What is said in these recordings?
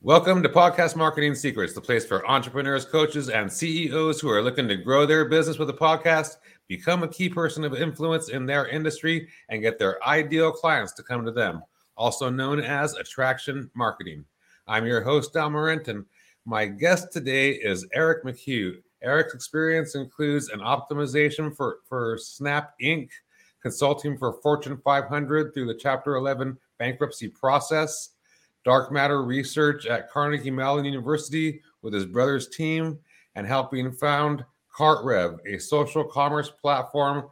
Welcome to Podcast Marketing Secrets, the place for entrepreneurs, coaches, and CEOs who are looking to grow their business with a podcast, become a key person of influence in their industry, and get their ideal clients to come to them, also known as attraction marketing. I'm your host, Dal Marent, and my guest today is Eric McHugh. Eric's experience includes an optimization for, for Snap Inc., consulting for Fortune 500 through the Chapter 11 bankruptcy process dark matter research at Carnegie Mellon University with his brother's team and helping found CartRev, a social commerce platform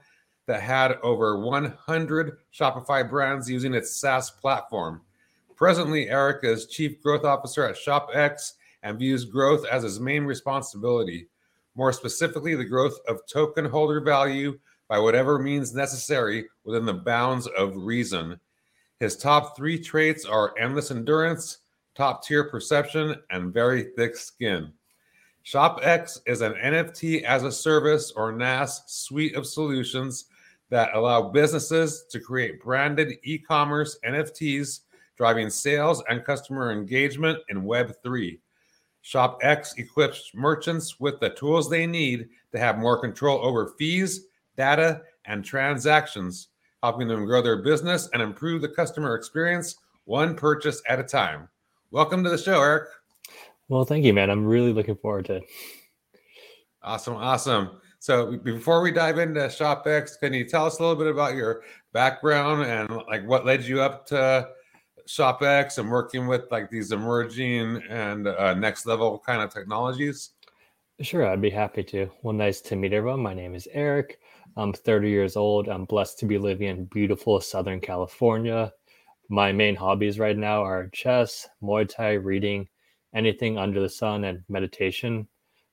that had over 100 Shopify brands using its SaaS platform. Presently, Eric is Chief Growth Officer at ShopX and views growth as his main responsibility. More specifically, the growth of token holder value by whatever means necessary within the bounds of reason. His top three traits are endless endurance, top tier perception, and very thick skin. ShopX is an NFT as a service or NAS suite of solutions that allow businesses to create branded e commerce NFTs, driving sales and customer engagement in Web3. ShopX equips merchants with the tools they need to have more control over fees, data, and transactions helping them grow their business and improve the customer experience one purchase at a time. Welcome to the show, Eric. Well, thank you, man. I'm really looking forward to it. Awesome, awesome. So before we dive into ShopX, can you tell us a little bit about your background and like what led you up to ShopX and working with like these emerging and uh, next level kind of technologies? Sure, I'd be happy to. Well, nice to meet everyone. My name is Eric. I'm 30 years old. I'm blessed to be living in beautiful Southern California. My main hobbies right now are chess, Muay Thai, reading, anything under the sun, and meditation.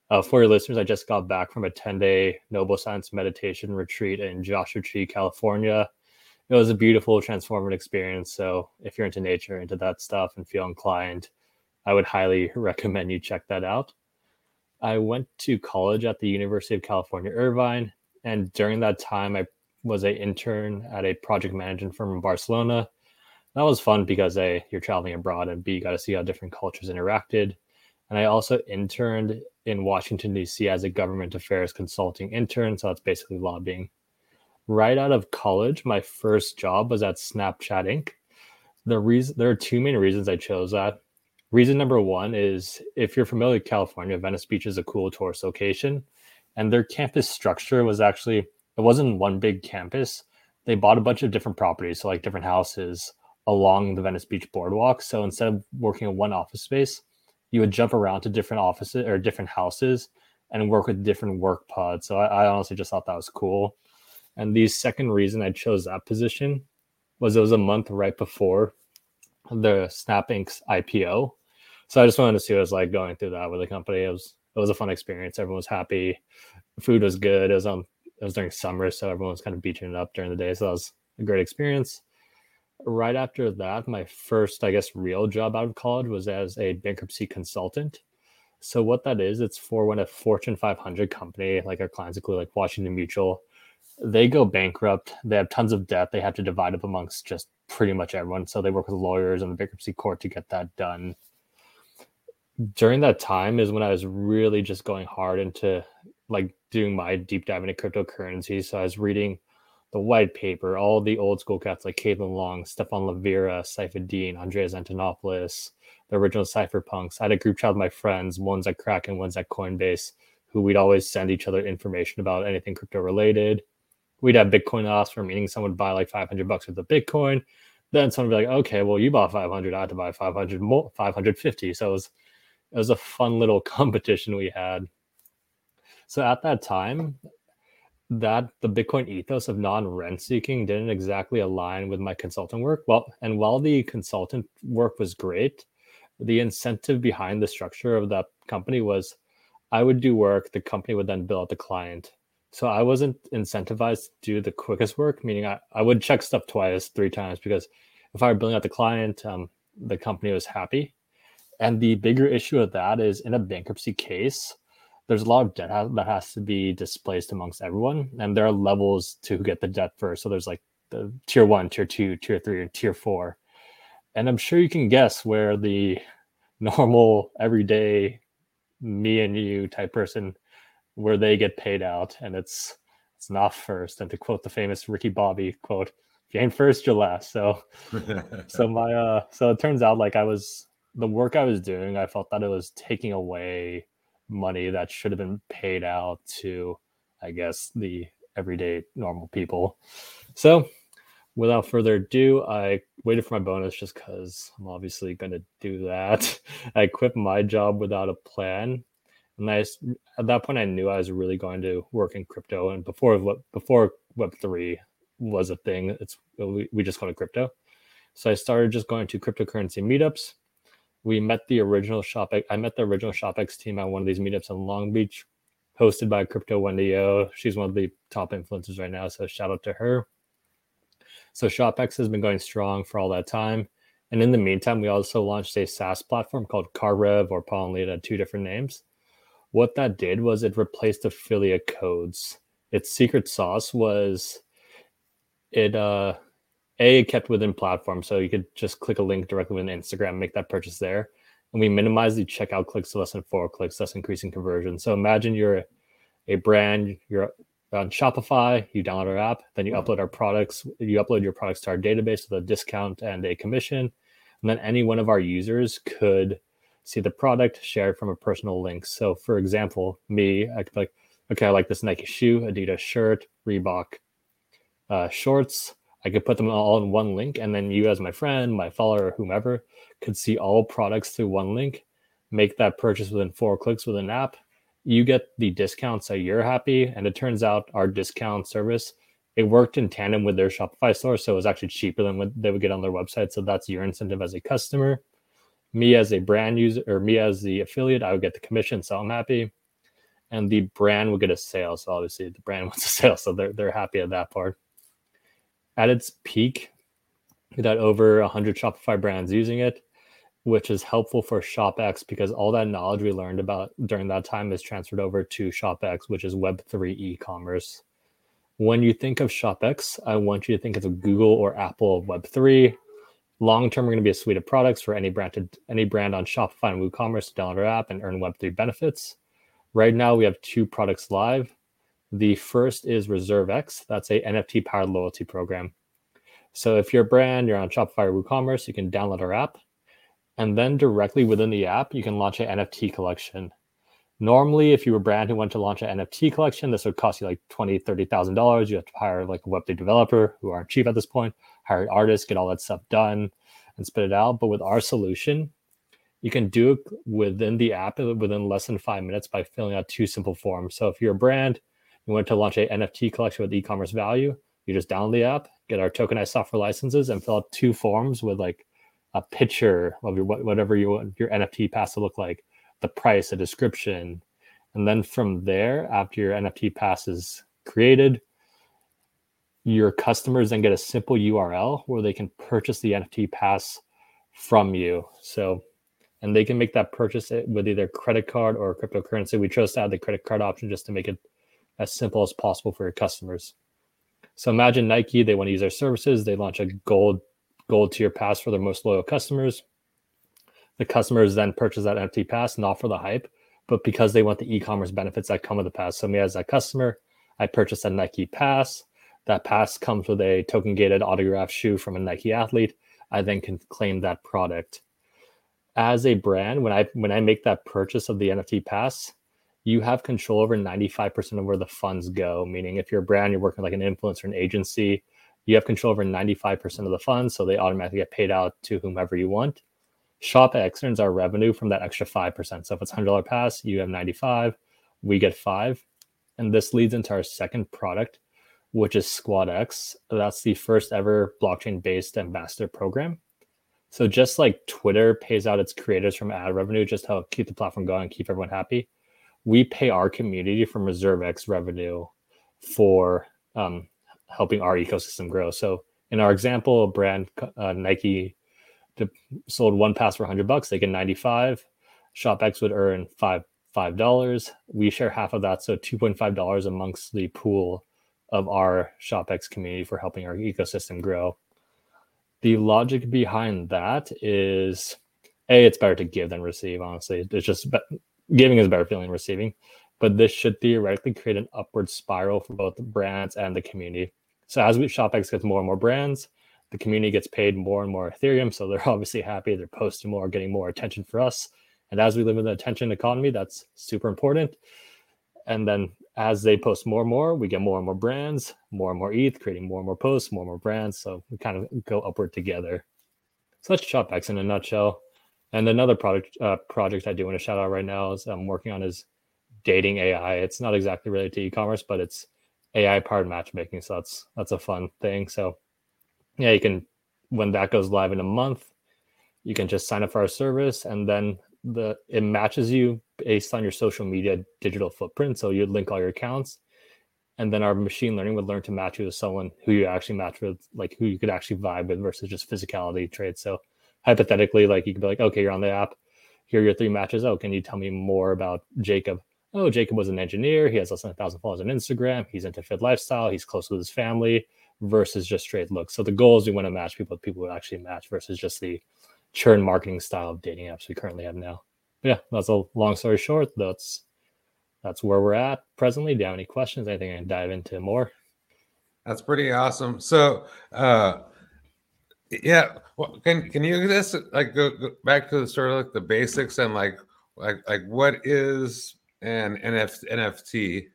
Uh, for your listeners, I just got back from a 10 day Noble Science meditation retreat in Joshua Tree, California. It was a beautiful, transformative experience. So, if you're into nature, into that stuff, and feel inclined, I would highly recommend you check that out. I went to college at the University of California, Irvine, and during that time, I was an intern at a project management firm in Barcelona. That was fun because A, you're traveling abroad, and B, you got to see how different cultures interacted. And I also interned in Washington, D.C. as a government affairs consulting intern. So that's basically lobbying. Right out of college, my first job was at Snapchat Inc. The reason there are two main reasons I chose that. Reason number one is if you're familiar with California, Venice Beach is a cool tourist location and their campus structure was actually it wasn't one big campus. They bought a bunch of different properties, so like different houses along the Venice Beach boardwalk. So instead of working in one office space, you would jump around to different offices or different houses and work with different work pods. So I, I honestly just thought that was cool. And the second reason I chose that position was it was a month right before the Snap Inc.'s IPO. So I just wanted to see what it was like going through that with the company. It was it was a fun experience. Everyone was happy. Food was good. It was um it was during summer, so everyone was kind of beaching it up during the day. So that was a great experience. Right after that, my first, I guess, real job out of college was as a bankruptcy consultant. So what that is, it's for when a Fortune 500 company, like our clients include like Washington Mutual, they go bankrupt. They have tons of debt. They have to divide up amongst just pretty much everyone. So they work with lawyers and the bankruptcy court to get that done during that time is when I was really just going hard into like doing my deep dive into cryptocurrency. So I was reading the white paper, all the old school cats like Caitlin Long, Stefan Stephan Livera, Saifedean, Andreas Antonopoulos, the original cypherpunks. I had a group chat with my friends, ones at Kraken, ones at Coinbase, who we'd always send each other information about anything crypto related. We'd have Bitcoin offer, meaning someone would buy like 500 bucks worth of Bitcoin. Then someone would be like, okay, well, you bought 500, I had to buy 500 more, 550. So it was it was a fun little competition we had. So at that time, that the Bitcoin ethos of non-rent seeking didn't exactly align with my consultant work. Well, and while the consultant work was great, the incentive behind the structure of that company was I would do work, the company would then bill out the client. So I wasn't incentivized to do the quickest work, meaning I, I would check stuff twice, three times because if I were billing out the client, um, the company was happy. And the bigger issue of that is in a bankruptcy case, there's a lot of debt that has to be displaced amongst everyone. And there are levels to get the debt first. So there's like the tier one, tier two, tier three, and tier four. And I'm sure you can guess where the normal, everyday, me and you type person where they get paid out, and it's it's not first. And to quote the famous Ricky Bobby quote, "If you ain't first, you're last." So, so my uh, so it turns out like I was the work I was doing, I felt that it was taking away money that should have been paid out to, I guess, the everyday normal people. So, without further ado, I waited for my bonus just because I'm obviously going to do that. I quit my job without a plan. And I, at that point, I knew I was really going to work in crypto. And before before Web three was a thing, it's we, just called it crypto. So I started just going to cryptocurrency meetups. We met the original shop. I met the original ShopX team at one of these meetups in Long Beach, hosted by Crypto Wendy O. She's one of the top influencers right now, so shout out to her. So ShopX has been going strong for all that time. And in the meantime, we also launched a SaaS platform called CartRev or Paul and two different names. What that did was it replaced affiliate codes. Its secret sauce was it uh a kept within platform, so you could just click a link directly within Instagram, make that purchase there. And we minimize the checkout clicks to less than four clicks, thus increasing conversion. So imagine you're a brand, you're on Shopify, you download our app, then you upload our products, you upload your products to our database with a discount and a commission. And then any one of our users could see the product, share it from a personal link. So for example, me, I could like, okay, I like this Nike shoe, Adidas shirt, Reebok uh, shorts. I could put them all in one link, and then you, as my friend, my follower, whomever, could see all products through one link, make that purchase within four clicks with an app, you get the discount so you're happy and it turns out our discount service it worked in tandem with their shopify store so it was actually cheaper than what they would get on their website so that's your incentive as a customer. Me as a brand user or me as the affiliate i would get the commission so i'm happy. And the brand would get a sale so obviously the brand wants a sale so they're, they're happy at that part at its peak that over 100 shopify brands using it which is helpful for ShopX because all that knowledge we learned about during that time is transferred over to ShopX, which is Web3 e commerce. When you think of ShopX, I want you to think of Google or Apple of Web3. Long term, we're going to be a suite of products for any brand to, any brand on Shopify and WooCommerce to download our app and earn Web3 benefits. Right now, we have two products live. The first is ReserveX. That's a NFT powered loyalty program. So if you're a brand, you're on Shopify or WooCommerce, you can download our app and then directly within the app, you can launch an NFT collection. Normally, if you were a brand who wanted to launch an NFT collection, this would cost you like twenty, thirty thousand dollars. You have to hire like a Web3 developer who aren't cheap at this point, hire an artist, get all that stuff done, and spit it out. But with our solution, you can do it within the app within less than five minutes by filling out two simple forms. So if you're a brand, you want to launch an NFT collection with e-commerce value, you just download the app, get our tokenized software licenses, and fill out two forms with like a picture of your whatever you want your NFT pass to look like, the price, a description, and then from there, after your NFT pass is created, your customers then get a simple URL where they can purchase the NFT pass from you. So, and they can make that purchase with either credit card or cryptocurrency. We chose to add the credit card option just to make it as simple as possible for your customers. So imagine Nike, they want to use our services, they launch a gold gold tier pass for their most loyal customers. The customers then purchase that NFT pass, not for the hype, but because they want the e-commerce benefits that come with the pass. So me as a customer, I purchase a Nike pass. That pass comes with a token gated autographed shoe from a Nike athlete. I then can claim that product. As a brand, when I when I make that purchase of the NFT pass, you have control over 95% of where the funds go. Meaning if you're a brand, you're working like an influencer, an agency, you have control over 95% of the funds, so they automatically get paid out to whomever you want. ShopX earns our revenue from that extra 5%. So if it's $100 pass, you have 95, we get five. And this leads into our second product, which is SquadX. That's the first ever blockchain based ambassador program. So just like Twitter pays out its creators from ad revenue just to help keep the platform going, keep everyone happy, we pay our community from ReserveX revenue for um, helping our ecosystem grow. So in our example, a brand uh, Nike sold one pass for 100 bucks, they get 95. ShopX would earn five five dollars. We share half of that, so 2.5 dollars amongst the pool of our ShopX community for helping our ecosystem grow. The logic behind that is a it's better to give than receive. Honestly, it's just giving is a better feeling than receiving. But this should theoretically create an upward spiral for both the brands and the community. So as we ShopX gets more and more brands, the community gets paid more and more Ethereum. So they're obviously happy. They're posting more, getting more attention for us. And as we live in the attention economy, that's super important. And then as they post more and more, we get more and more brands, more and more ETH, creating more and more posts, more and more brands. So we kind of go upward together. So that's ShopX in a nutshell. And another product uh, project I do want to shout out right now is I'm working on is dating AI. It's not exactly related to e-commerce, but it's AI powered matchmaking. So that's that's a fun thing. So yeah, you can when that goes live in a month, you can just sign up for our service and then the it matches you based on your social media digital footprint. So you'd link all your accounts, and then our machine learning would learn to match you with someone who you actually match with, like who you could actually vibe with versus just physicality traits. So hypothetically, like you could be like, okay, you're on the app. Here are your three matches. Oh, can you tell me more about Jacob? Oh, Jacob was an engineer. He has less than a thousand followers on Instagram. He's into fit lifestyle. He's close with his family versus just straight looks. So the goal is we want to match people people who actually match versus just the churn marketing style of dating apps we currently have now. But yeah, that's a long story short. That's that's where we're at presently. Do you have any questions? Anything I can dive into more? That's pretty awesome. So, uh, yeah, well, can can you just like go, go back to the sort of like the basics and like like like what is an NF, NFT?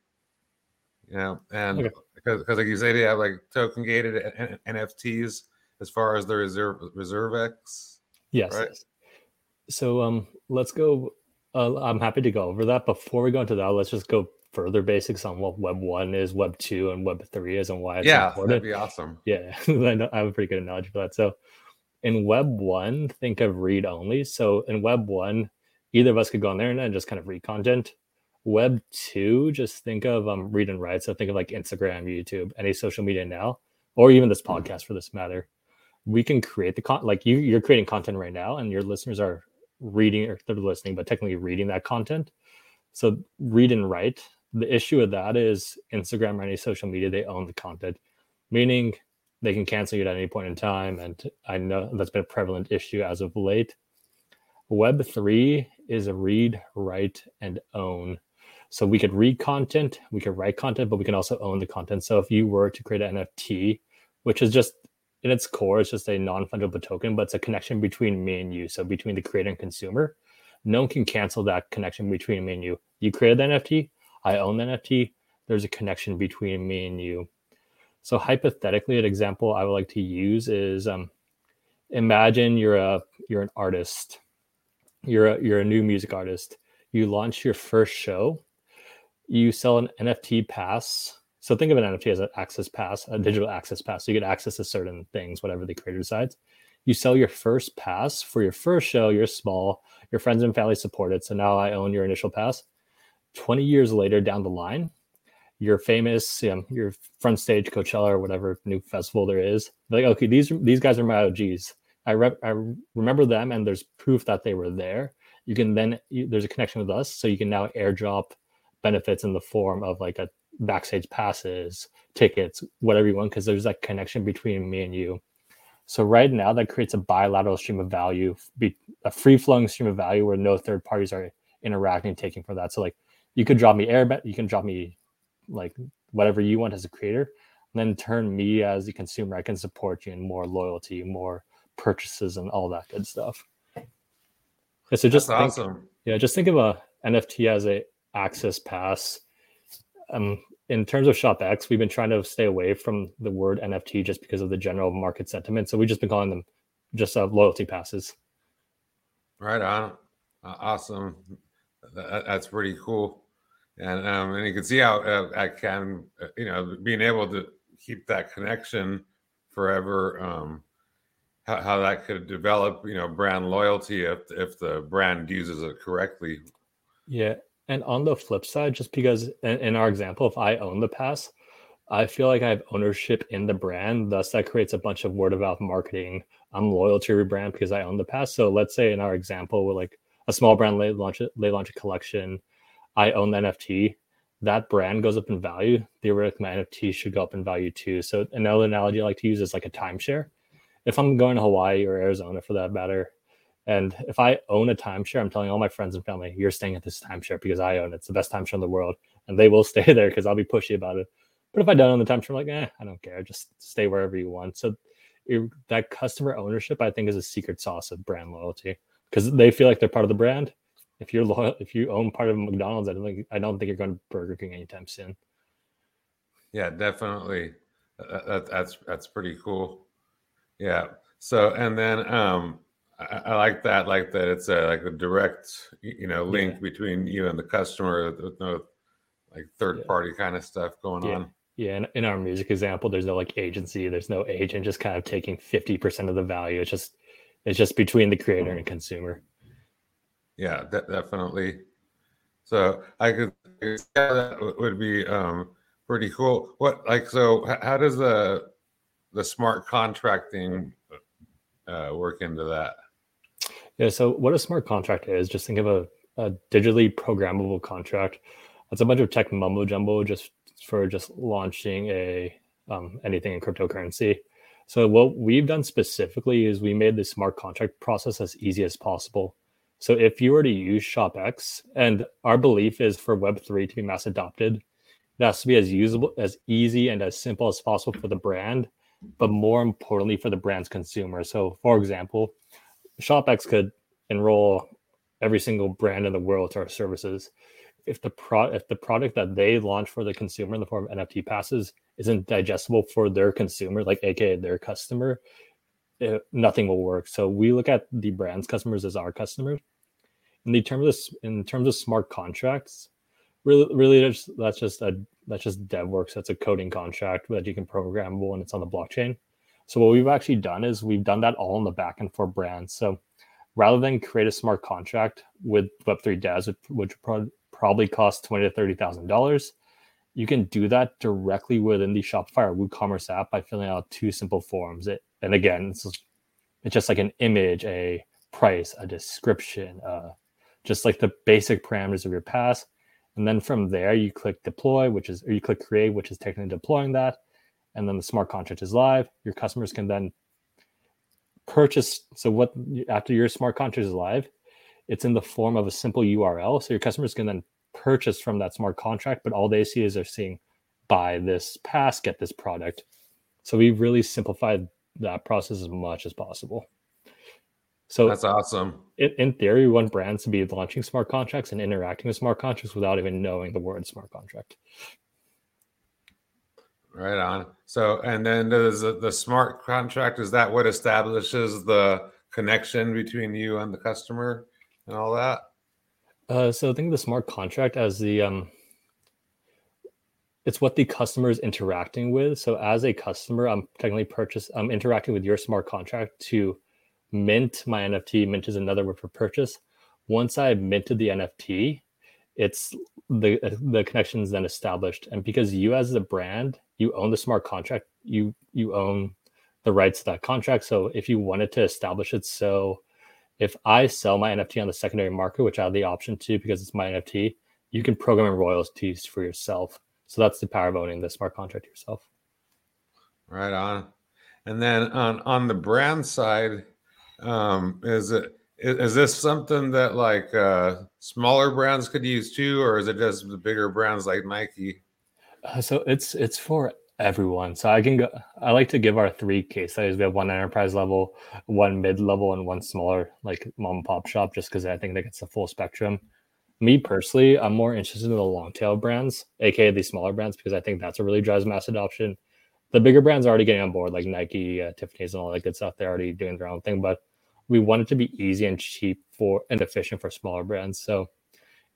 You know, and okay. because because like you say, they have like token gated NFTs as far as the reserve reserve X. Yes. Right. So um, let's go. Uh, I'm happy to go over that. Before we go into that, let's just go further basics on what Web one is, Web two, and Web three is, and why it's yeah, important. that'd be awesome. Yeah, I have a pretty good analogy for that. So in Web one, think of read only. So in Web one, either of us could go on there and just kind of read content. Web two, just think of um, read and write. So think of like Instagram, YouTube, any social media now, or even this mm-hmm. podcast for this matter we can create the con like you you're creating content right now and your listeners are reading or they're listening but technically reading that content so read and write the issue with that is instagram or any social media they own the content meaning they can cancel you at any point in time and i know that's been a prevalent issue as of late web 3 is a read write and own so we could read content we could write content but we can also own the content so if you were to create an nft which is just in its core, it's just a non-fungible token, but it's a connection between me and you. So between the creator and consumer, no one can cancel that connection between me and you. You created the NFT, I own the NFT. There's a connection between me and you. So hypothetically, an example I would like to use is um, imagine you're a you're an artist, you're a, you're a new music artist. You launch your first show, you sell an NFT pass so think of an NFT as an access pass, a digital access pass. So you get access to certain things, whatever the creator decides. You sell your first pass for your first show. You're small. Your friends and family support it. So now I own your initial pass. 20 years later down the line, you're famous. You know, you're front stage Coachella or whatever new festival there is. Like, okay, these these guys are my OGs. I, re- I remember them, and there's proof that they were there. You can then you, there's a connection with us, so you can now airdrop benefits in the form of like a backstage passes, tickets, whatever you want, because there's that connection between me and you. So right now, that creates a bilateral stream of value, a free flowing stream of value where no third parties are interacting, taking from that. So like, you could drop me airbet, you can drop me like whatever you want as a creator, and then turn me as a consumer. I can support you in more loyalty, more purchases, and all that good stuff. Yeah, so just That's think, awesome. Yeah, just think of a NFT as a access pass um, in terms of ShopX, we've been trying to stay away from the word NFT just because of the general market sentiment. So we've just been calling them just uh, loyalty passes. Right on. Uh, awesome. That, that's pretty cool. And um, and you can see how uh, I can, uh, you know, being able to keep that connection forever. Um, how, how that could develop, you know, brand loyalty if if the brand uses it correctly. Yeah, and on the flip side, just because in, in, our example, if I own the pass, I feel like I have ownership in the brand. Thus, that creates a bunch of word of mouth marketing. I'm loyal to your brand because I own the pass. So let's say in our example, we're like a small brand they launch they launch a collection. I own the NFT. That brand goes up in value. Theoretically, my NFT should go up in value too. So another analogy I like to use is like a timeshare. If I'm going to Hawaii or Arizona for that matter, And if I own a timeshare, I'm telling all my friends and family, you're staying at this timeshare because I own it. It's the best timeshare in the world. And they will stay there because I'll be pushy about it. But if I don't own the timeshare, I'm like, eh, I don't care. Just stay wherever you want. So it, that customer ownership, I think, is a secret sauce of brand loyalty because they feel like they're part of the brand. If you're loyal, if you own part of McDonald's, I don't think I don't think you're going to Burger King anytime soon. Yeah, definitely. Uh, uh, that, that's that's pretty cool. Yeah. So and then um I, I, like that, like that it's a like a direct, you know, link yeah. between you and the customer with no like third party kind of stuff going yeah. on. Yeah, in, in our music example, there's no like agency, there's no agent just kind of taking 50% of the value. It's just it's just between the creator mm-hmm. and consumer. Yeah, de- definitely. So I could yeah, that would be um pretty cool. What like so how does the the smart contracting uh, work into that? Yeah, so what a smart contract is, just think of a, a digitally programmable contract. That's a bunch of tech mumbo jumbo just for just launching a um, anything in cryptocurrency. So what we've done specifically is we made the smart contract process as easy as possible. So if you were to use ShopX, and our belief is for Web3 to be mass adopted, it has to be as usable, as easy, and as simple as possible for the brand, but more importantly for the brand's consumer. So for example, ShopX could enroll every single brand in the world to our services. If the pro if the product that they launch for the consumer in the form of NFT passes isn't digestible for their consumer, like aka their customer, it, eh, nothing will work. So we look at the brand's customers as our customers. In the terms of in terms of smart contracts, really, really that's, that's just a that's just dev DevWorks. That's a coding contract that you can programmable and it's on the blockchain. So what we've actually done is we've done that all in the back backend for brands. So rather than create a smart contract with Web3 devs, which would probably cost twenty to thirty thousand dollars, you can do that directly within the Shopify or WooCommerce app by filling out two simple forms. It, and again, it's just, it's just like an image, a price, a description, uh, just like the basic parameters of your pass. And then from there, you click deploy, which is, or you click create, which is technically deploying that and then the smart contract is live. Your customers can then purchase. So what after your smart contract is live, it's in the form of a simple URL. So your customers can then purchase from that smart contract, but all they see is they're seeing buy this pass, get this product. So we've really simplified that process as much as possible. So that's awesome. In, in theory, we want brands to be launching smart contracts and interacting with smart contracts without even knowing the word smart contract. Right on. So, and then does the, the smart contract is that what establishes the connection between you and the customer and all that? Uh, so, I think the smart contract as the um, it's what the customer is interacting with. So, as a customer, I'm technically purchase. I'm interacting with your smart contract to mint my NFT. Mint is another word for purchase. Once I've minted the NFT, it's the the connection is then established, and because you as the brand you own the smart contract you you own the rights to that contract so if you wanted to establish it so if i sell my nft on the secondary market which i have the option to because it's my nft you can program royalties for yourself so that's the power of owning the smart contract yourself right on and then on on the brand side um is it is, this something that like uh smaller brands could use too or is it just the bigger brands like nike uh, so it's it's for everyone. So I can go. I like to give our three case studies. We have one enterprise level, one mid level, and one smaller like mom and pop shop. Just because I think that gets the full spectrum. Me personally, I'm more interested in the long tail brands, aka the smaller brands, because I think that's what really drives mass adoption. The bigger brands are already getting on board, like Nike, uh, Tiffany's, and all that good stuff. They're already doing their own thing, but we want it to be easy and cheap for and efficient for smaller brands. So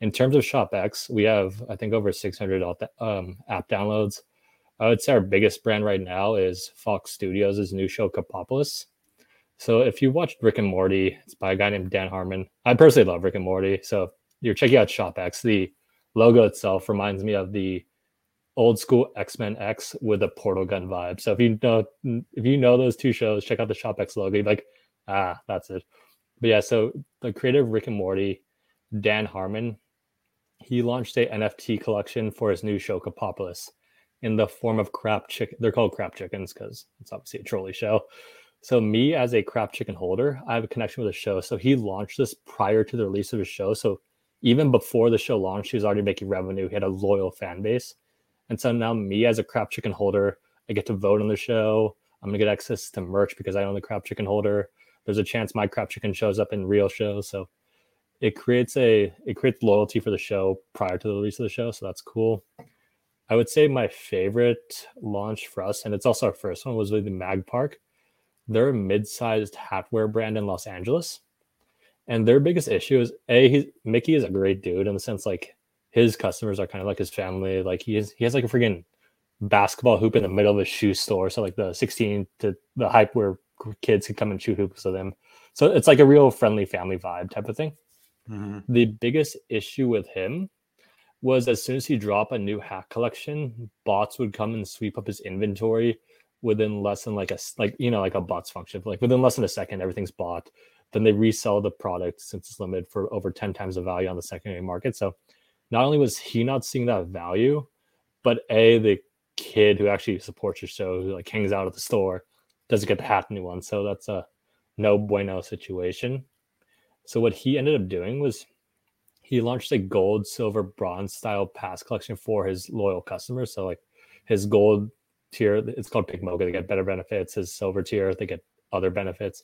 in terms of ShopX, we have I think over 600 um, app downloads. I would say our biggest brand right now is Fox Studios' new show Krapopolis. So if you watched Rick and Morty, it's by a guy named Dan Harmon. I personally love Rick and Morty. So you're checking out ShopX. The logo itself reminds me of the old school X-Men X with a portal gun vibe. So if you know if you know those two shows, check out the ShopX logo. You're like, ah, that's it. But yeah, so the creator of Rick and Morty, Dan Harmon, he launched a NFT collection for his new show Krapopolis in the form of crap chicken. They're called crap chickens because it's obviously a trolley show. So me as a crap chicken holder, I have a connection with the show. So he launched this prior to the release of his show. So even before the show launched, he was already making revenue. He had a loyal fan base. And so now me as a crap chicken holder, I get to vote on the show. I'm gonna get access to merch because I own the crap chicken holder. There's a chance my crap chicken shows up in real shows. So it creates a it creates loyalty for the show prior to the release of the show. So that's cool. I would say my favorite launch for us, and it's also our first one, was with the Mag Park. They're a mid-sized hatwear brand in Los Angeles. And their biggest issue is a he's, Mickey is a great dude in the sense like his customers are kind of like his family. Like he has he has like a freaking basketball hoop in the middle of a shoe store. So like the 16 to the hype where kids can come and shoot hoops with him. So it's like a real friendly family vibe type of thing. Mm-hmm. The biggest issue with him was as soon as he dropped a new hat collection, bots would come and sweep up his inventory within less than like a like you know like a bots function. Like within less than a second, everything's bought. Then they resell the product since it's limited for over 10 times the value on the secondary market. So not only was he not seeing that value, but a the kid who actually supports your show, who like hangs out at the store, doesn't get the hat new one. So that's a no bueno situation. So what he ended up doing was he launched a gold, silver, bronze style pass collection for his loyal customers. So like his gold tier, it's called Pink Mocha. They get better benefits. His silver tier, they get other benefits,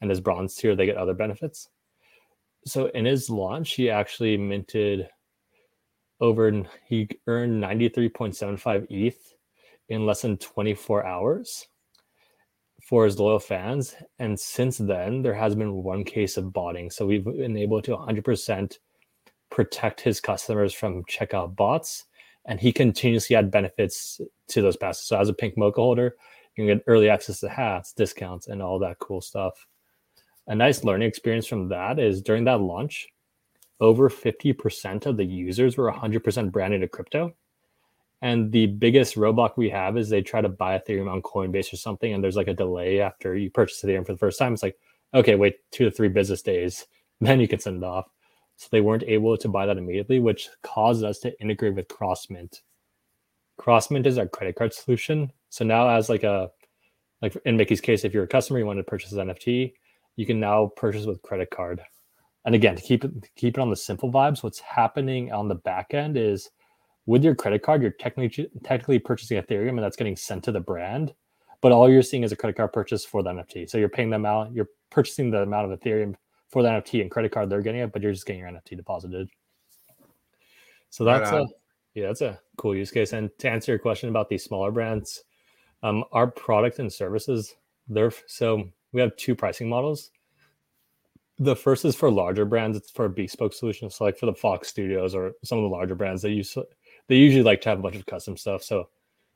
and his bronze tier, they get other benefits. So in his launch, he actually minted over. He earned ninety three point seven five ETH in less than twenty four hours for his loyal fans. And since then, there has been one case of botting. So we've been able to 100% protect his customers from checkout bots. And he continuously had benefits to those passes. So as a pink mocha holder, you can get early access to hats, discounts, and all that cool stuff. A nice learning experience from that is during that launch, over 50% of the users were 100% branded to crypto. And the biggest roadblock we have is they try to buy Ethereum on Coinbase or something, and there's like a delay after you purchase Ethereum for the first time. It's like, okay, wait two to three business days, then you can send it off. So they weren't able to buy that immediately, which caused us to integrate with Crossmint. Crossmint is our credit card solution. So now, as like a like in Mickey's case, if you're a customer, you want to purchase an NFT, you can now purchase with credit card. And again, to keep it keep it on the simple vibes, what's happening on the back end is with your credit card, you're technically technically purchasing Ethereum, and that's getting sent to the brand. But all you're seeing is a credit card purchase for the NFT. So you're paying them out, you're purchasing the amount of Ethereum for the NFT and credit card they're getting it, but you're just getting your NFT deposited. So that's right a yeah, that's a cool use case. And to answer your question about these smaller brands, um, our product and services, they're so we have two pricing models. The first is for larger brands, it's for bespoke solutions. So like for the Fox Studios or some of the larger brands, they use they usually like to have a bunch of custom stuff. So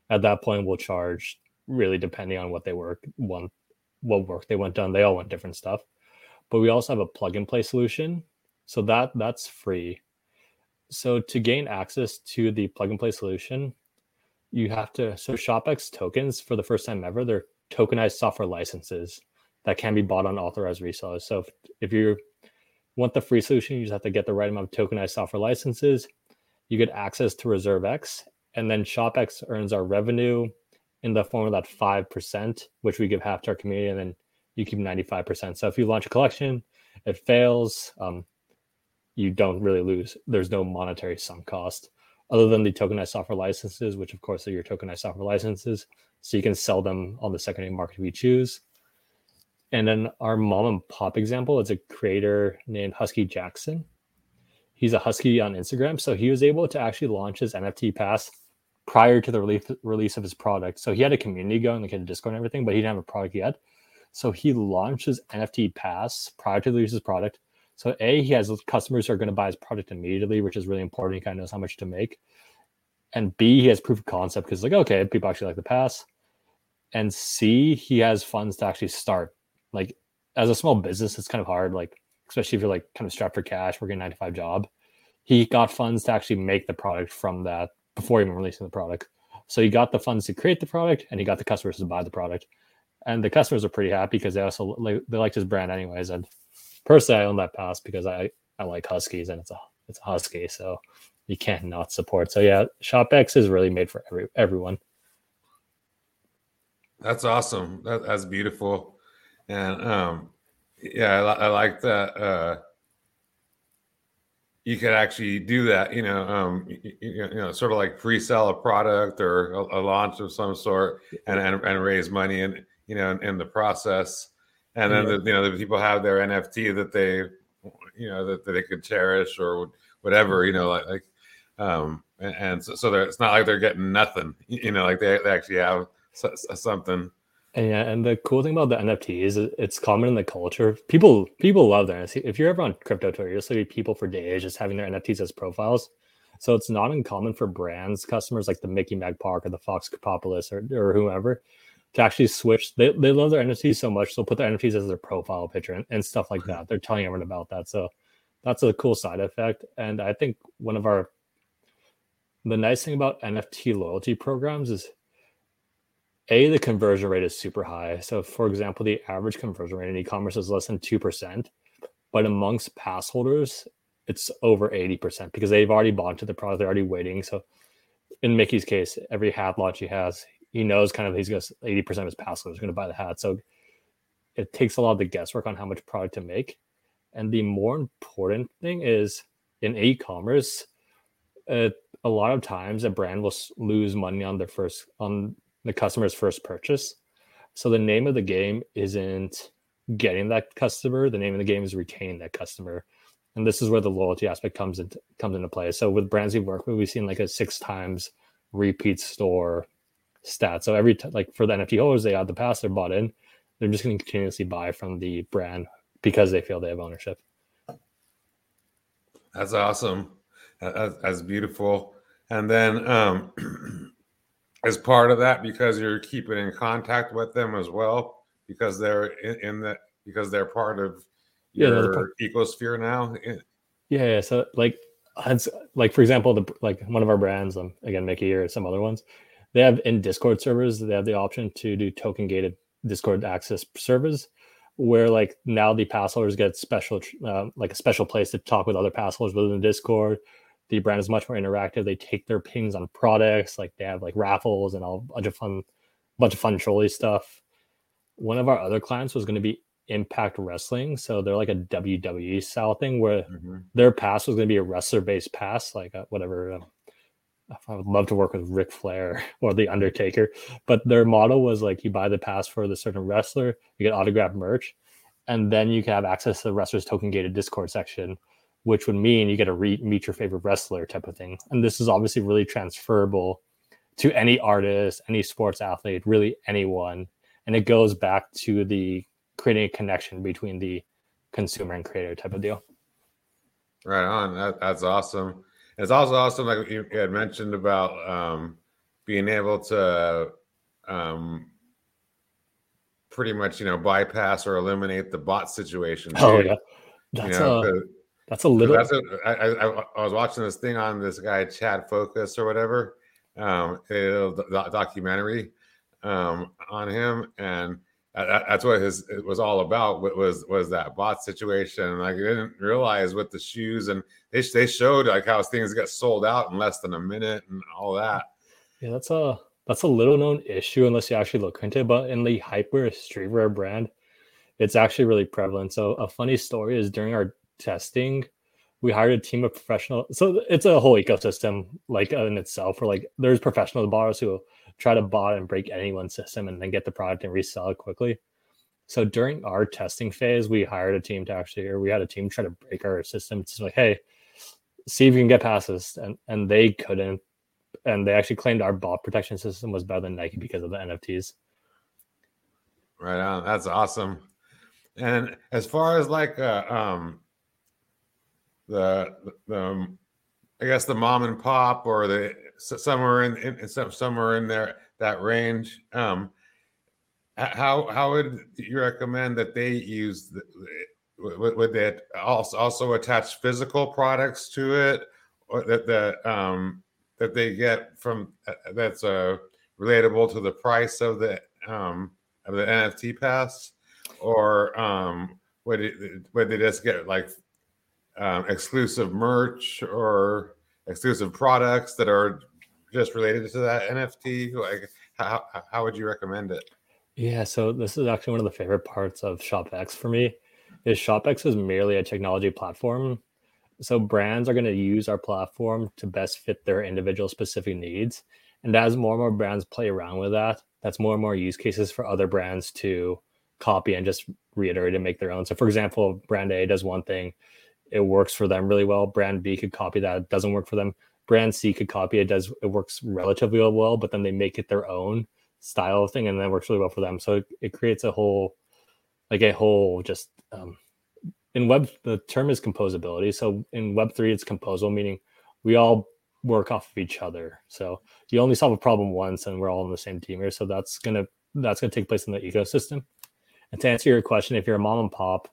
at that point, we'll charge really depending on what they work, one what work they want done. They all want different stuff. But we also have a plug and play solution. So that that's free. So to gain access to the plug and play solution, you have to so ShopX tokens for the first time ever, they're tokenized software licenses that can be bought on authorized resellers. So if, if you want the free solution, you just have to get the right amount of tokenized software licenses you get access to Reserve X, and then ShopX earns our revenue in the form of that 5%, which we give half to our community, and then you keep 95%. So if you launch a collection, it fails, um, you don't really lose. There's no monetary sunk cost other than the tokenized software licenses, which of course are your tokenized software licenses. So you can sell them on the secondary market if you choose. And then our mom and pop example is a creator named Husky Jackson he's a husky on Instagram, so he was able to actually launch his NFT pass prior to the release release of his product. So he had a community going, like a Discord and everything, but he didn't have a product yet. So he launched his NFT pass prior to the release of his product. So A, he has customers who are going to buy his product immediately, which is really important. He kind of knows how much to make. And B, he has proof of concept because like, okay, people actually like the pass. And C, he has funds to actually start. Like as a small business, it's kind of hard. Like especially if you're like kind of strapped for cash, working a nine to five job. He got funds to actually make the product from that before even releasing the product. So he got the funds to create the product and he got the customers to buy the product. And the customers are pretty happy because they also like they liked his brand anyways. And personally, I own that pass because I I like huskies and it's a it's a husky, so you can't not support. So yeah, ShopX is really made for every everyone. That's awesome. That, that's beautiful. And um, yeah, I, I like that. Uh, you could actually do that, you know, um, you, you know, sort of like pre-sell a product or a, a launch of some sort, and, and, and raise money, and you know, in, in the process, and then yeah. the, you know, the people have their NFT that they, you know, that, that they could cherish or whatever, you know, like, like um, and, and so, so it's not like they're getting nothing, you know, like they, they actually have something yeah, and the cool thing about the NFT is it's common in the culture. People people love their NFT. If you're ever on crypto Twitter, you'll see people for days just having their NFTs as profiles. So it's not uncommon for brands, customers like the Mickey Mag Park or the Fox Krapopolis or, or whoever to actually switch. They, they love their NFTs so much, they'll put their NFTs as their profile picture and, and stuff like that. They're telling everyone about that. So that's a cool side effect. And I think one of our the nice thing about NFT loyalty programs is a the conversion rate is super high. So for example the average conversion rate in e-commerce is less than 2% but amongst pass holders it's over 80% because they've already bought into the product they're already waiting. So in mickey's case every hat launch he has he knows kind of he's to 80% of his pass holders are going to buy the hat. So it takes a lot of the guesswork on how much product to make. And the more important thing is in e-commerce uh, a lot of times a brand will lose money on their first on the customer's first purchase. So the name of the game isn't getting that customer. The name of the game is retaining that customer. And this is where the loyalty aspect comes into comes into play. So with brands we work with, we've seen like a six times repeat store stat. So every like for the NFT holders, they had the pass, they're bought in. They're just going to continuously buy from the brand because they feel they have ownership. That's awesome. That's beautiful. And then um, as part of that because you're keeping in contact with them as well because they're in, in the because they're part of your part. ecosphere now yeah, yeah so like like for example the like one of our brands um again mickey or some other ones they have in discord servers they have the option to do token gated discord access servers where like now the pass holders get special uh, like a special place to talk with other pass holders within discord the brand is much more interactive. They take their pings on products, like they have like raffles and all a bunch of fun, bunch of fun trolley stuff. One of our other clients was going to be Impact Wrestling, so they're like a WWE style thing where mm-hmm. their pass was going to be a wrestler based pass, like a, uh, whatever. Um, I would love to work with Ric Flair or the Undertaker, but their model was like you buy the pass for the certain wrestler, you get autographed merch, and then you can have access to the wrestler's token gated Discord section which would mean you get to re- meet your favorite wrestler type of thing. And this is obviously really transferable to any artist, any sports athlete, really anyone. And it goes back to the creating a connection between the consumer and creator type of deal. Right on. That, that's awesome. It's also awesome, like you had mentioned about um, being able to um, pretty much, you know, bypass or eliminate the bot situation. Oh yeah, that's you know, a that's a little. That's I, I, I was watching this thing on this guy Chad Focus or whatever, um, a documentary um, on him, and that's what his it was all about. Was was that bot situation? Like, I didn't realize with the shoes, and they they showed like how things get sold out in less than a minute and all that. Yeah, that's a that's a little known issue unless you actually look into it. But in the hyper streetwear brand, it's actually really prevalent. So a funny story is during our testing, we hired a team of professional. So it's a whole ecosystem, like in itself. Where like there's professional bars who try to bot and break anyone's system and then get the product and resell it quickly. So during our testing phase, we hired a team to actually, or we had a team try to break our system. It's like, hey, see if you can get past this, and and they couldn't, and they actually claimed our bot protection system was better than Nike because of the NFTs. Right on, that's awesome. And as far as like, uh, um, the, the um, I guess the mom and pop or the somewhere in, in somewhere in there that range. Um, how how would you recommend that they use? The, would, would they also also attach physical products to it, or that the um, that they get from uh, that's uh, relatable to the price of the um, of the NFT pass, or um, would it, would they just get like um, exclusive merch or exclusive products that are just related to that NFT? Like, how how would you recommend it? Yeah, so this is actually one of the favorite parts of ShopX for me. Is ShopX is merely a technology platform. So brands are going to use our platform to best fit their individual specific needs. And as more and more brands play around with that, that's more and more use cases for other brands to copy and just reiterate and make their own. So for example, brand A does one thing, it works for them really well. Brand B could copy that, it doesn't work for them. Brand C could copy it, does it works relatively well, but then they make it their own style of thing and then it works really well for them. So it, it creates a whole like a whole just um, in web the term is composability. So in web three it's composable, meaning we all work off of each other. So you only solve a problem once and we're all on the same team here. So that's gonna that's gonna take place in the ecosystem. And to answer your question, if you're a mom and pop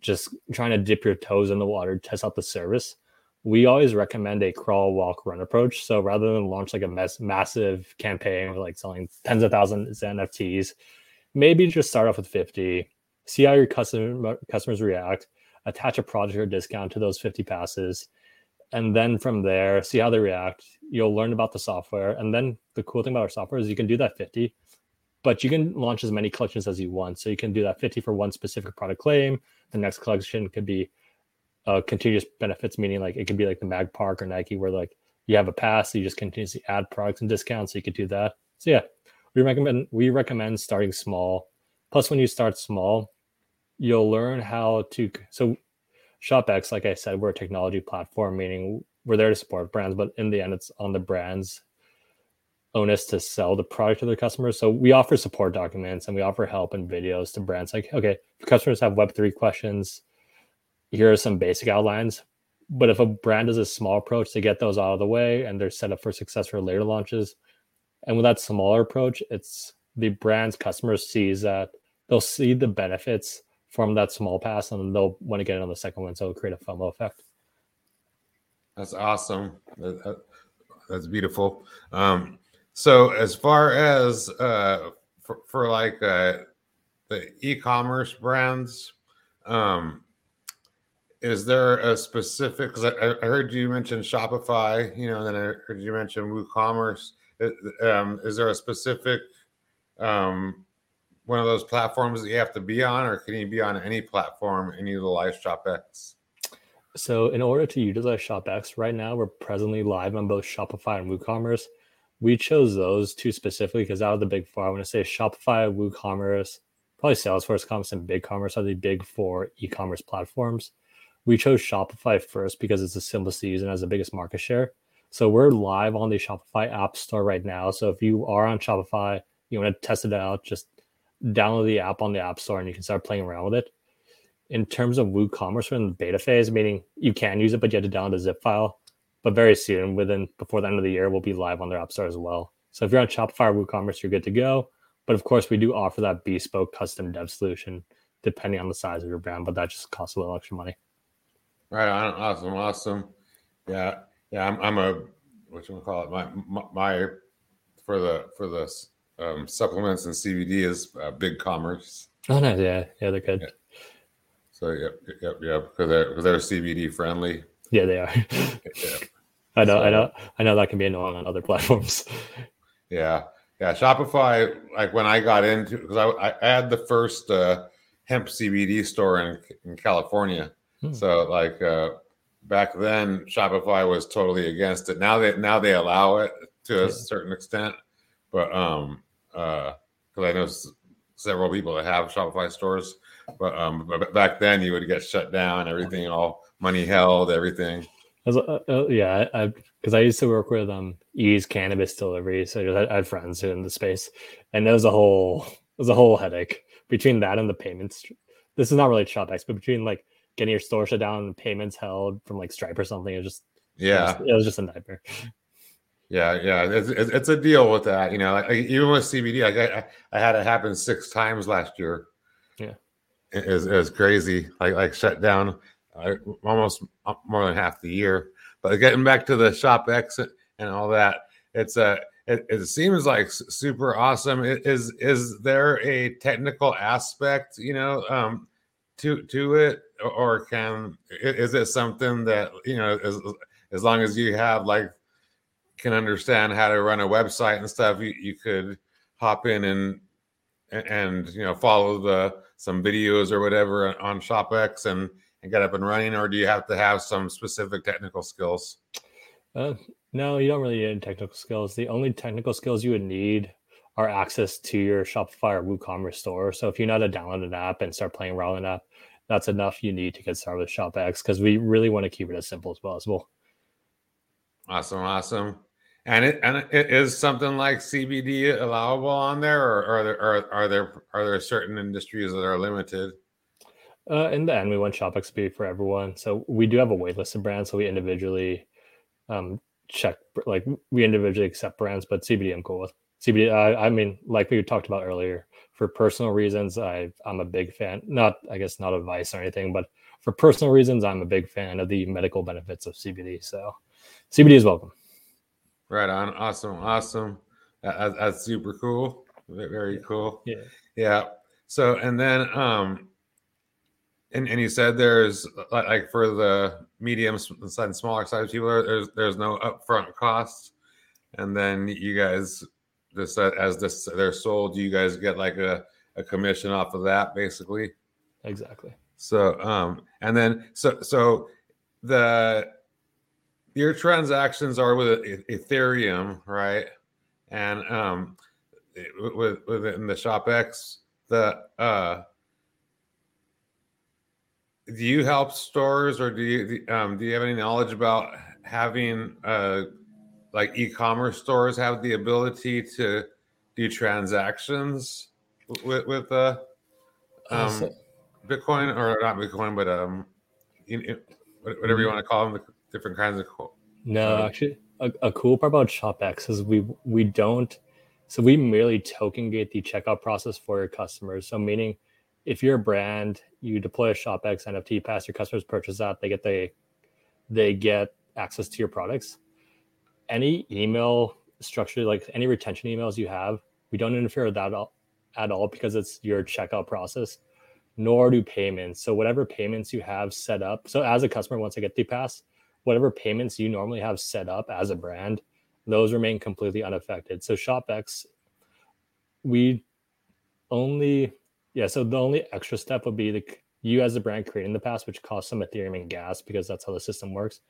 just trying to dip your toes in the water, test out the service, we always recommend a crawl, walk, run approach. So rather than launch like a mass, massive campaign of like selling tens of thousands of NFTs, maybe just start off with 50, see how your customer, customers react, attach a project or discount to those 50 passes. And then from there, see how they react. You'll learn about the software. And then the cool thing about our software is you can do that 50, but you can launch as many collections as you want. So you can do that 50 for one specific product claim. The next collection could be uh, continuous benefits, meaning like it could be like the Mag Park or Nike, where like you have a pass, so you just continuously add products and discounts, so you could do that. So yeah, we recommend we recommend starting small. Plus, when you start small, you'll learn how to. So, ShopX, like I said, we're a technology platform, meaning we're there to support brands, but in the end, it's on the brands onus to sell the product to their customers. So we offer support documents and we offer help and videos to brands. Like, okay, if customers have Web three questions, here are some basic outlines. But if a brand does a small approach to get those out of the way and they're set up for success for later launches, and with that smaller approach, it's the brand's customers sees that they'll see the benefits from that small pass and they'll want to get it on the second one. So it'll create a FOMO effect. That's awesome. That's beautiful. Um, so as far as uh, for, for like uh, the e-commerce brands, um, is there a specific? Because I, I, heard you mention Shopify, you know, and then I heard you mention WooCommerce. Um, is there a specific um, one of those platforms that you have to be on, or can you be on any platform and utilize ShopX? So, in order to utilize ShopX, right now we're presently live on both Shopify and WooCommerce. We chose those two specifically because out of the big four, I want to say Shopify, WooCommerce, probably Salesforce Commerce, and BigCommerce are the big four e-commerce platforms we chose Shopify first because it's the simplest to use and has the biggest market share. So we're live on the Shopify App Store right now. So if you are on Shopify, you want to test it out, just download the app on the App Store and you can start playing around with it. In terms of WooCommerce, we're in the beta phase, meaning you can use it, but you have to download a zip file. But very soon, within before the end of the year, we'll be live on their App Store as well. So if you're on Shopify or WooCommerce, you're good to go. But of course, we do offer that bespoke custom dev solution depending on the size of your brand, but that just costs a little extra money. Right on. Awesome. Awesome. Yeah. Yeah. I'm, I'm a, what you want to call it? My, my, my for the, for the um, supplements and CBD is uh, BigCommerce. Oh, no, Yeah. Yeah. They're good. Yeah. So, yep. Yep. Yep. Because they're, they're CBD friendly. Yeah, they are. yeah. I know. So, I know. I know that can be annoying on other platforms. Yeah. Yeah. Shopify, like when I got into, because I, I had the first uh, hemp CBD store in, in California Hmm. So like uh, back then, Shopify was totally against it. Now they now they allow it to a yeah. certain extent, but um, because uh, I know s- several people that have Shopify stores, but um, but back then you would get shut down, everything all money held, everything. Uh, uh, yeah, because I, I, used to work with um Eaze Cannabis Delivery, so I, I had friends in the space, and it was a whole it was a whole headache between that and the payments. This is not really ShopX, but between like getting your store shut down and payments held from like Stripe or something. It was just yeah, it was, it was just a nightmare. Yeah, yeah, it's, it's a deal with that. You know, like, even with CBD, like I, I had it happen six times last year. Yeah, it was, it crazy. Like like shut down almost uh, more than half the year. But getting back to the ShopX and all that, it's a it, it seems like super awesome. Is is there a technical aspect, you know, um, to to it, or can is it something that you know as as long as you have like can understand how to run a website and stuff, you, you could hop in and and you know follow the some videos or whatever on ShopX and and get up and running, or do you have to have some specific technical skills? Uh, no, you don't really need any technical skills. The only technical skills you would need are access to your Shopify or WooCommerce store. So if you know how to download an app and start playing around with an app, that's enough you need to get started with ShopX because we really want to keep it as simple as possible. Awesome, awesome. And it and it is something like CBD allowable on there, or are there are, are there are there certain industries that are limited? Uh, in the end, we want ShopX to be for everyone. So we do have a waitlist of brands, so we individually um, check, like we individually accept brands, but CBD I'm cool with. CBD, I, I mean, like we talked about earlier, for personal reasons, I I'm a big fan. Not, I guess, not advice or anything, but for personal reasons, I'm a big fan of the medical benefits of CBD. So CBD is welcome. Right on. Awesome. Awesome. That, that's super cool. Very cool. Yeah. Yeah. So, and then, um, and, and you said there's like for the medium and smaller size people, there's there's no upfront costs, and then you guys just as this they're sold, you guys get like a, a commission off of that, basically. Exactly. So, um, and then so so the your transactions are with Ethereum, right? And um, with within the ShopX, the uh, do you help stores or do you um, do you have any knowledge about having uh, like e-commerce stores have the ability to do transactions with with uh, um, Bitcoin or not Bitcoin, but um, whatever you want to call them, different kinds of. No, uh, actually, a, a cool part about ShopX is we we don't. So we merely token gate the checkout process for your customers. So meaning, if you're a brand, you deploy a ShopX NFT pass, your customers purchase that, they get the they get access to your products. Any email structure, like any retention emails you have, we don't interfere with that at all because it's your checkout process nor do payments. So whatever payments you have set up. So as a customer, once I get the pass, whatever payments you normally have set up as a brand, those remain completely unaffected. So ShopX, we only yeah. So the only extra step would be the you as a brand creating the pass, which costs some Ethereum and gas because that's how the system works.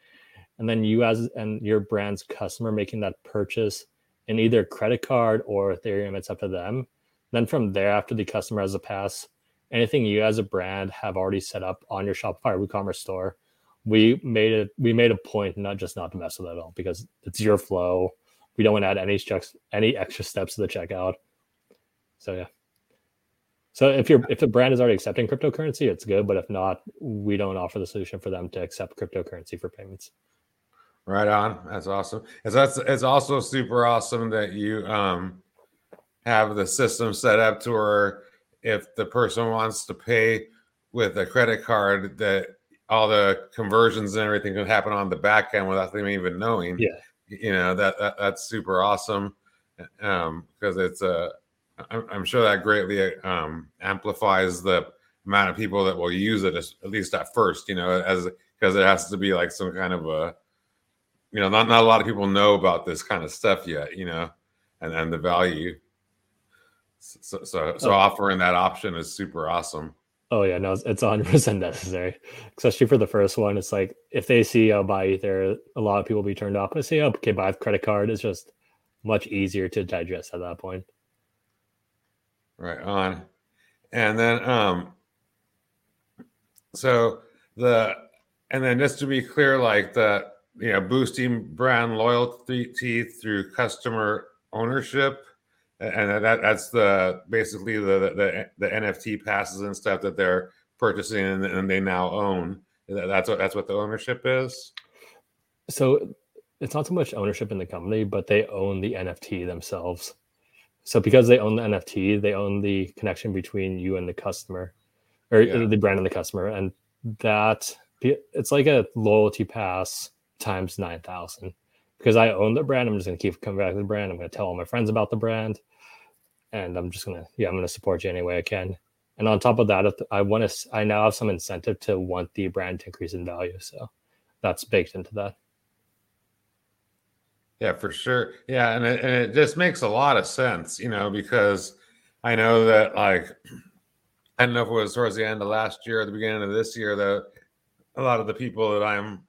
And then you as and your brand's customer making that purchase in either credit card or Ethereum, it's up to them. Then from there, after the customer has a pass, anything you as a brand have already set up on your Shopify or WooCommerce store, we made it we made a point not just not to mess with it at all because it's your flow. We don't want to add any checks any extra steps to the checkout. So yeah. So if you're if the brand is already accepting cryptocurrency, it's good. But if not, we don't offer the solution for them to accept cryptocurrency for payments. Right on. That's awesome. It's that's it's also super awesome that you um have the system set up to where if the person wants to pay with a credit card, that all the conversions and everything can happen on the back end without them even knowing. Yeah, you know that, that that's super awesome um, because it's a. I'm, I'm sure that greatly um, amplifies the amount of people that will use it, at least at first. You know, as because it has to be like some kind of a, you know, not not a lot of people know about this kind of stuff yet. You know, and and the value. So, so, so oh. offering that option is super awesome. Oh yeah, no, it's 100 percent necessary, especially for the first one. It's like if they see I'll buy Ether, a lot of people will be turned off. But say, oh, okay, buy a credit card. It's just much easier to digest at that point. Right on, and then um, so the and then just to be clear, like the you know boosting brand loyalty through customer ownership and that that's the basically the, the the NFT passes and stuff that they're purchasing and, they now own. That's what that's what the ownership is. So it's not so much ownership in the company, but they own the NFT themselves. So because they own the NFT, they own the connection between you and the customer, or yeah. the brand and the customer, and that it's like a loyalty pass times nine thousand. Because I own the brand, I'm just going to keep coming back to the brand. I'm going to tell all my friends about the brand and I'm just gonna yeah I'm gonna support you any way I can. And on top of that, I want to I now have some incentive to want the brand to increase in value, so that's baked into that. Yeah, for sure. Yeah, and it, and it just makes a lot of sense, you know, because I know that like I don't know if it was towards the end of last year or the beginning of this year that a lot of the people that I'm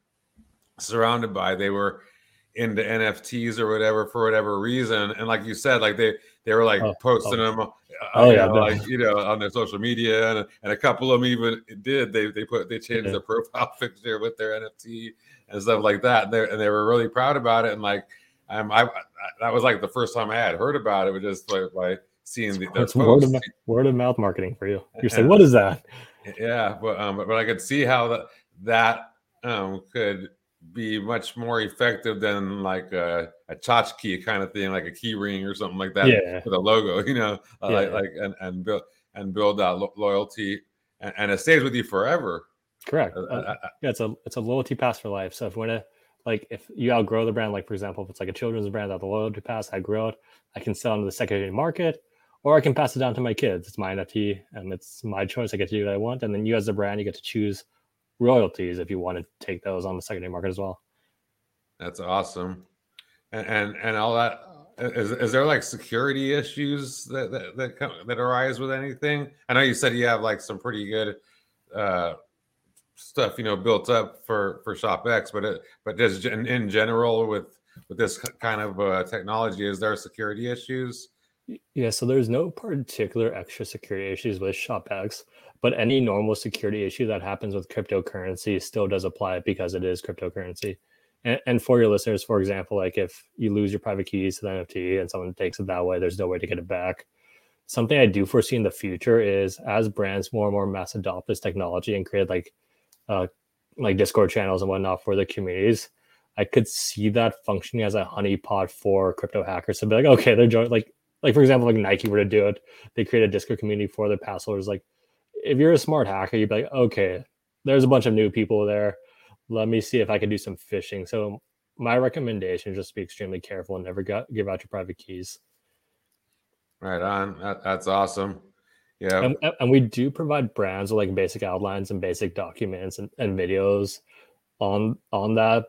surrounded by they were into NFTs or whatever for whatever reason, and like you said, like they they were like oh, posting oh. them. Uh, oh yeah, know, like you know, on their social media, and, and a couple of them even did. They they put they changed yeah. their profile picture with their NFT and stuff like that, and they and they were really proud about it. And like, um, I, I that was like the first time I had heard about it. Was just like like seeing the it's word of, word of mouth marketing for you. You're saying, what is that? Yeah, but um, but I could see how that that um could be much more effective than like a, a tchotchke kind of thing, like a key ring or something like that yeah. with a logo, you know, uh, yeah. like, like and, and build and build that lo- loyalty and, and, it stays with you forever. Correct. Uh, uh, uh, uh, yeah, it's a it's a loyalty pass for life. So if when a like if you outgrow the brand, like for example, if it's like a children's brand that the loyalty pass, I grow it, I can sell into the secondary market, or I can pass it down to my kids. It's my NFT and it's my choice. I get to do what I want. And then you as a brand, you get to choose royalties if you want to take those on the secondary market as well. That's awesome. And and, and all that is, is there like security issues that that that, come, that arise with anything? I know you said you have like some pretty good uh, stuff, you know, built up for for ShopX, but it, but just in, in general with with this kind of uh, technology, is there security issues? Yeah, so there's no particular extra security issues with ShopX. But any normal security issue that happens with cryptocurrency still does apply because it is cryptocurrency. And, and for your listeners, for example, like if you lose your private keys to the NFT and someone takes it that way, there's no way to get it back. Something I do foresee in the future is as brands more and more mass adopt this technology and create like uh, like Discord channels and whatnot for the communities, I could see that functioning as a honeypot for crypto hackers to be like, okay, they're joining like like for example, like Nike were to do it, they create a Discord community for their pass like if you're a smart hacker, you'd be like, okay, there's a bunch of new people there. Let me see if I can do some phishing. So my recommendation is just be extremely careful and never got, give out your private keys. Right on. That, that's awesome. Yeah. And, and, we do provide brands with like basic outlines and basic documents and, and videos on on that.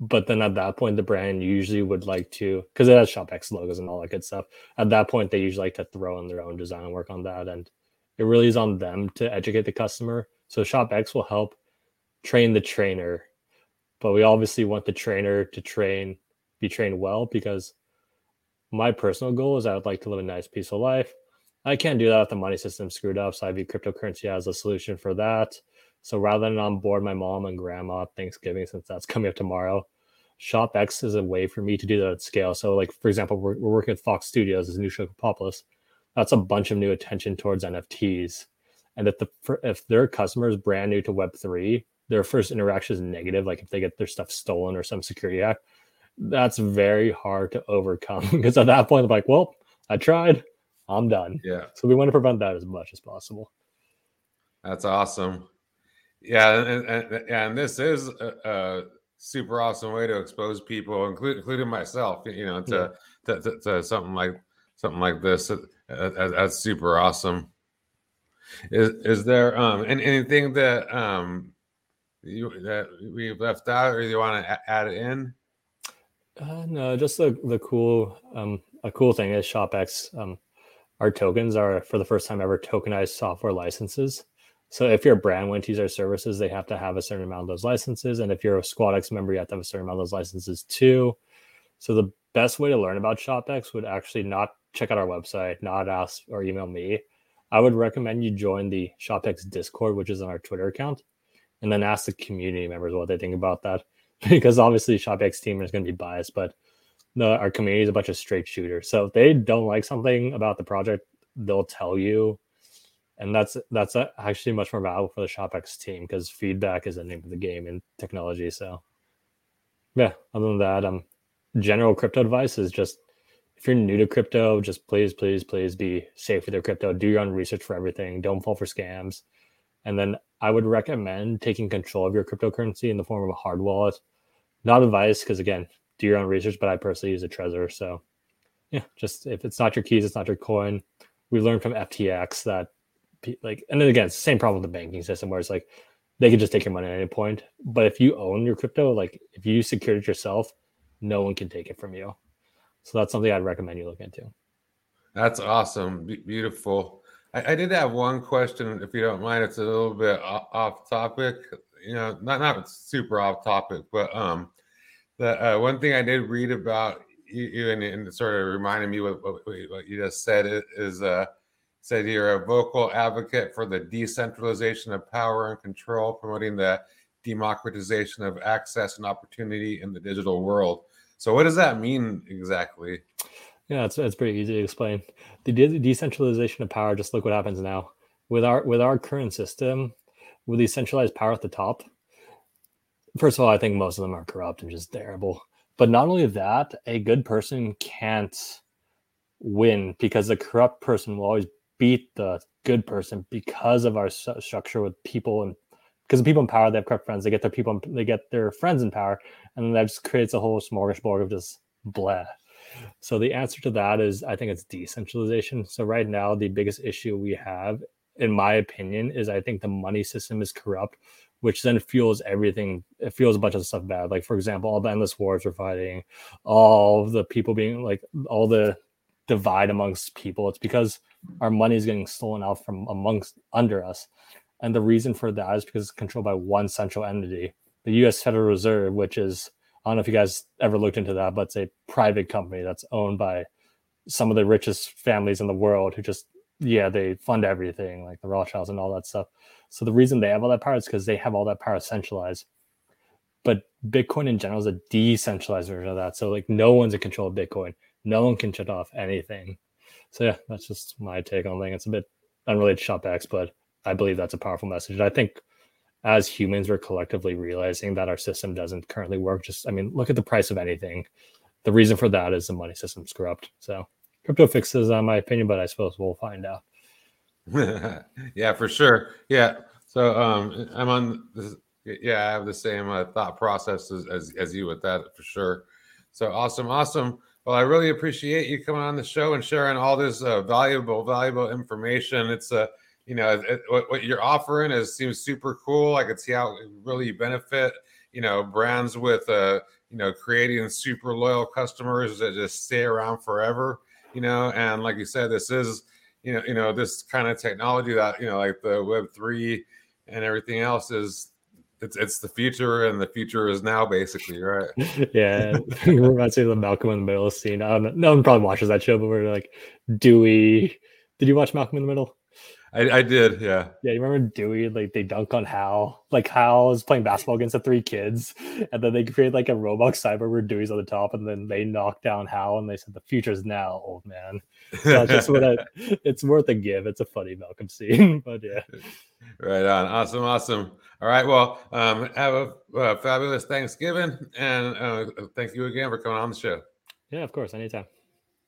But then at that point, the brand usually would like to because it has ShopX logos and all that good stuff. At that point, they usually like to throw in their own design work on that. And it really is on them to educate the customer. So ShopX will help train the trainer, but we obviously want the trainer to train, be trained well because my personal goal is I would like to live a nice, peaceful life. I can't do that if the money system screwed up. So I view cryptocurrency as a solution for that. So rather than on board my mom and grandma Thanksgiving, since that's coming up tomorrow, ShopX is a way for me to do that at scale. So, like for example, we're, we're working with Fox Studios as a new show, Krapopolis that's a bunch of new attention towards NFTs. And if the if their customers brand new to Web three, their first interaction is negative, like if they get their stuff stolen or some security hack, that's very hard to overcome because at that point, they're like, well, I tried, I'm done. Yeah. So we want to prevent that as much as possible. That's awesome. Yeah, and, and, and this is a, a, super awesome way to expose people, including, including myself. You know, to, yeah. to, to, to something like something like this. That's, that's super awesome. Is is there um anything that um you that we left out or you want to add in? Uh, no, just the the cool um a cool thing is ShopX. Um, our tokens are for the first time ever tokenized software licenses. So if you're brand want to use our services, they have to have a certain amount of those licenses, and if you're a SquadX member, you have to have a certain amount of those licenses too. So the best way to learn about ShopX would actually not check out our website, not ask or email me. I would recommend you join the ShopX Discord, which is on our Twitter account, and then ask the community members what they think about that. because obviously ShopX team is going to be biased, but the, our community is a bunch of straight shooters. So if they don't like something about the project, they'll tell you. And that's that's actually much more valuable for the ShopX team because feedback is the name of the game in technology. So yeah, other than that, um, general crypto advice is just if you're new to crypto, just please, please, please be safe with your crypto. Do your own research for everything. Don't fall for scams. And then I would recommend taking control of your cryptocurrency in the form of a hard wallet. Not advice, because again, do your own research, but I personally use a Trezor. So yeah, just if it's not your keys, it's not your coin. We learned from FTX that like, and then again, same problem with the banking system where it's like they can just take your money at any point. But if you own your crypto, like if you secure it yourself, no one can take it from you. So that's something I'd recommend you look into. That's awesome. Be- beautiful. I, I, did have one question, if you don't mind. It's a little bit off topic. You know, not not super off topic, but um, the uh, one thing I did read about you, and, and sort of reminded me what, what, what you just said is uh, said you're a vocal advocate for the decentralization of power and control, promoting the democratization of access and opportunity in the digital world. So, what does that mean exactly? Yeah, it's, it's pretty easy to explain. The de- decentralization of power. Just look what happens now with our with our current system, with the centralized power at the top. First of all, I think most of them are corrupt and just terrible. But not only that, a good person can't win because the corrupt person will always beat the good person because of our structure with people and because the people in power they have corrupt friends. They get their people they get their friends in power and that just creates a whole smorgasbord of just blah. So the answer to that is i think it's decentralization. So right now the biggest issue we have in my opinion is i think the money system is corrupt which then fuels everything it fuels a bunch of stuff bad like for example all the endless wars we're fighting all the people being like all the divide amongst people it's because our money is getting stolen out from amongst under us. And the reason for that is because it's controlled by one central entity, the US Federal Reserve, which is, I don't know if you guys ever looked into that, but it's a private company that's owned by some of the richest families in the world who just, yeah, they fund everything, like the Rothschilds and all that stuff. So the reason they have all that power is because they have all that power centralized. But Bitcoin in general is a decentralized version of that. So like no one's in control of Bitcoin. No one can shut off anything. So yeah, that's just my take on thing. It's a bit unrelated to ShopX, but I believe that's a powerful message. And I think as humans, we're collectively realizing that our system doesn't currently work. Just, I mean, look at the price of anything. The reason for that is the money system's corrupt. So crypto fixes, on my opinion, but I suppose we'll find out. yeah, for sure. Yeah. So um, I'm on. This, yeah, I have the same uh, thought process as, as, as you with that for sure. So awesome, awesome. Well, I really appreciate you coming on the show and sharing all this uh, valuable, valuable information. It's a, uh, you know, it, what, what, you're offering is seems super cool. I could see how it really benefit, you know, brands with, uh, you know, creating super loyal customers that just stay around forever. You know, and like you said, this is, you know, you know, this kind of technology that you know, like the Web three and everything else is it's it's the future and the future is now basically right? Yeah reminds me of the malcolm in the middle scene. I know no one probably watches that show but we're like dewey. Did you watch malcolm in the middle I, I did, yeah. Yeah, you remember Dewey? Like they dunk on Hal. Like Hal is playing basketball against the three kids, and then they create like a Roblox cyber where Dewey's on the top, and then they knock down Hal, and they said the future's now, old man. So it's just what I, it's worth a give. It's a funny Malcolm scene, but yeah. Right on. Awesome, awesome. All right. Well, um, have a, a fabulous Thanksgiving, and uh, thank you again for coming on the show. Yeah, of course, anytime.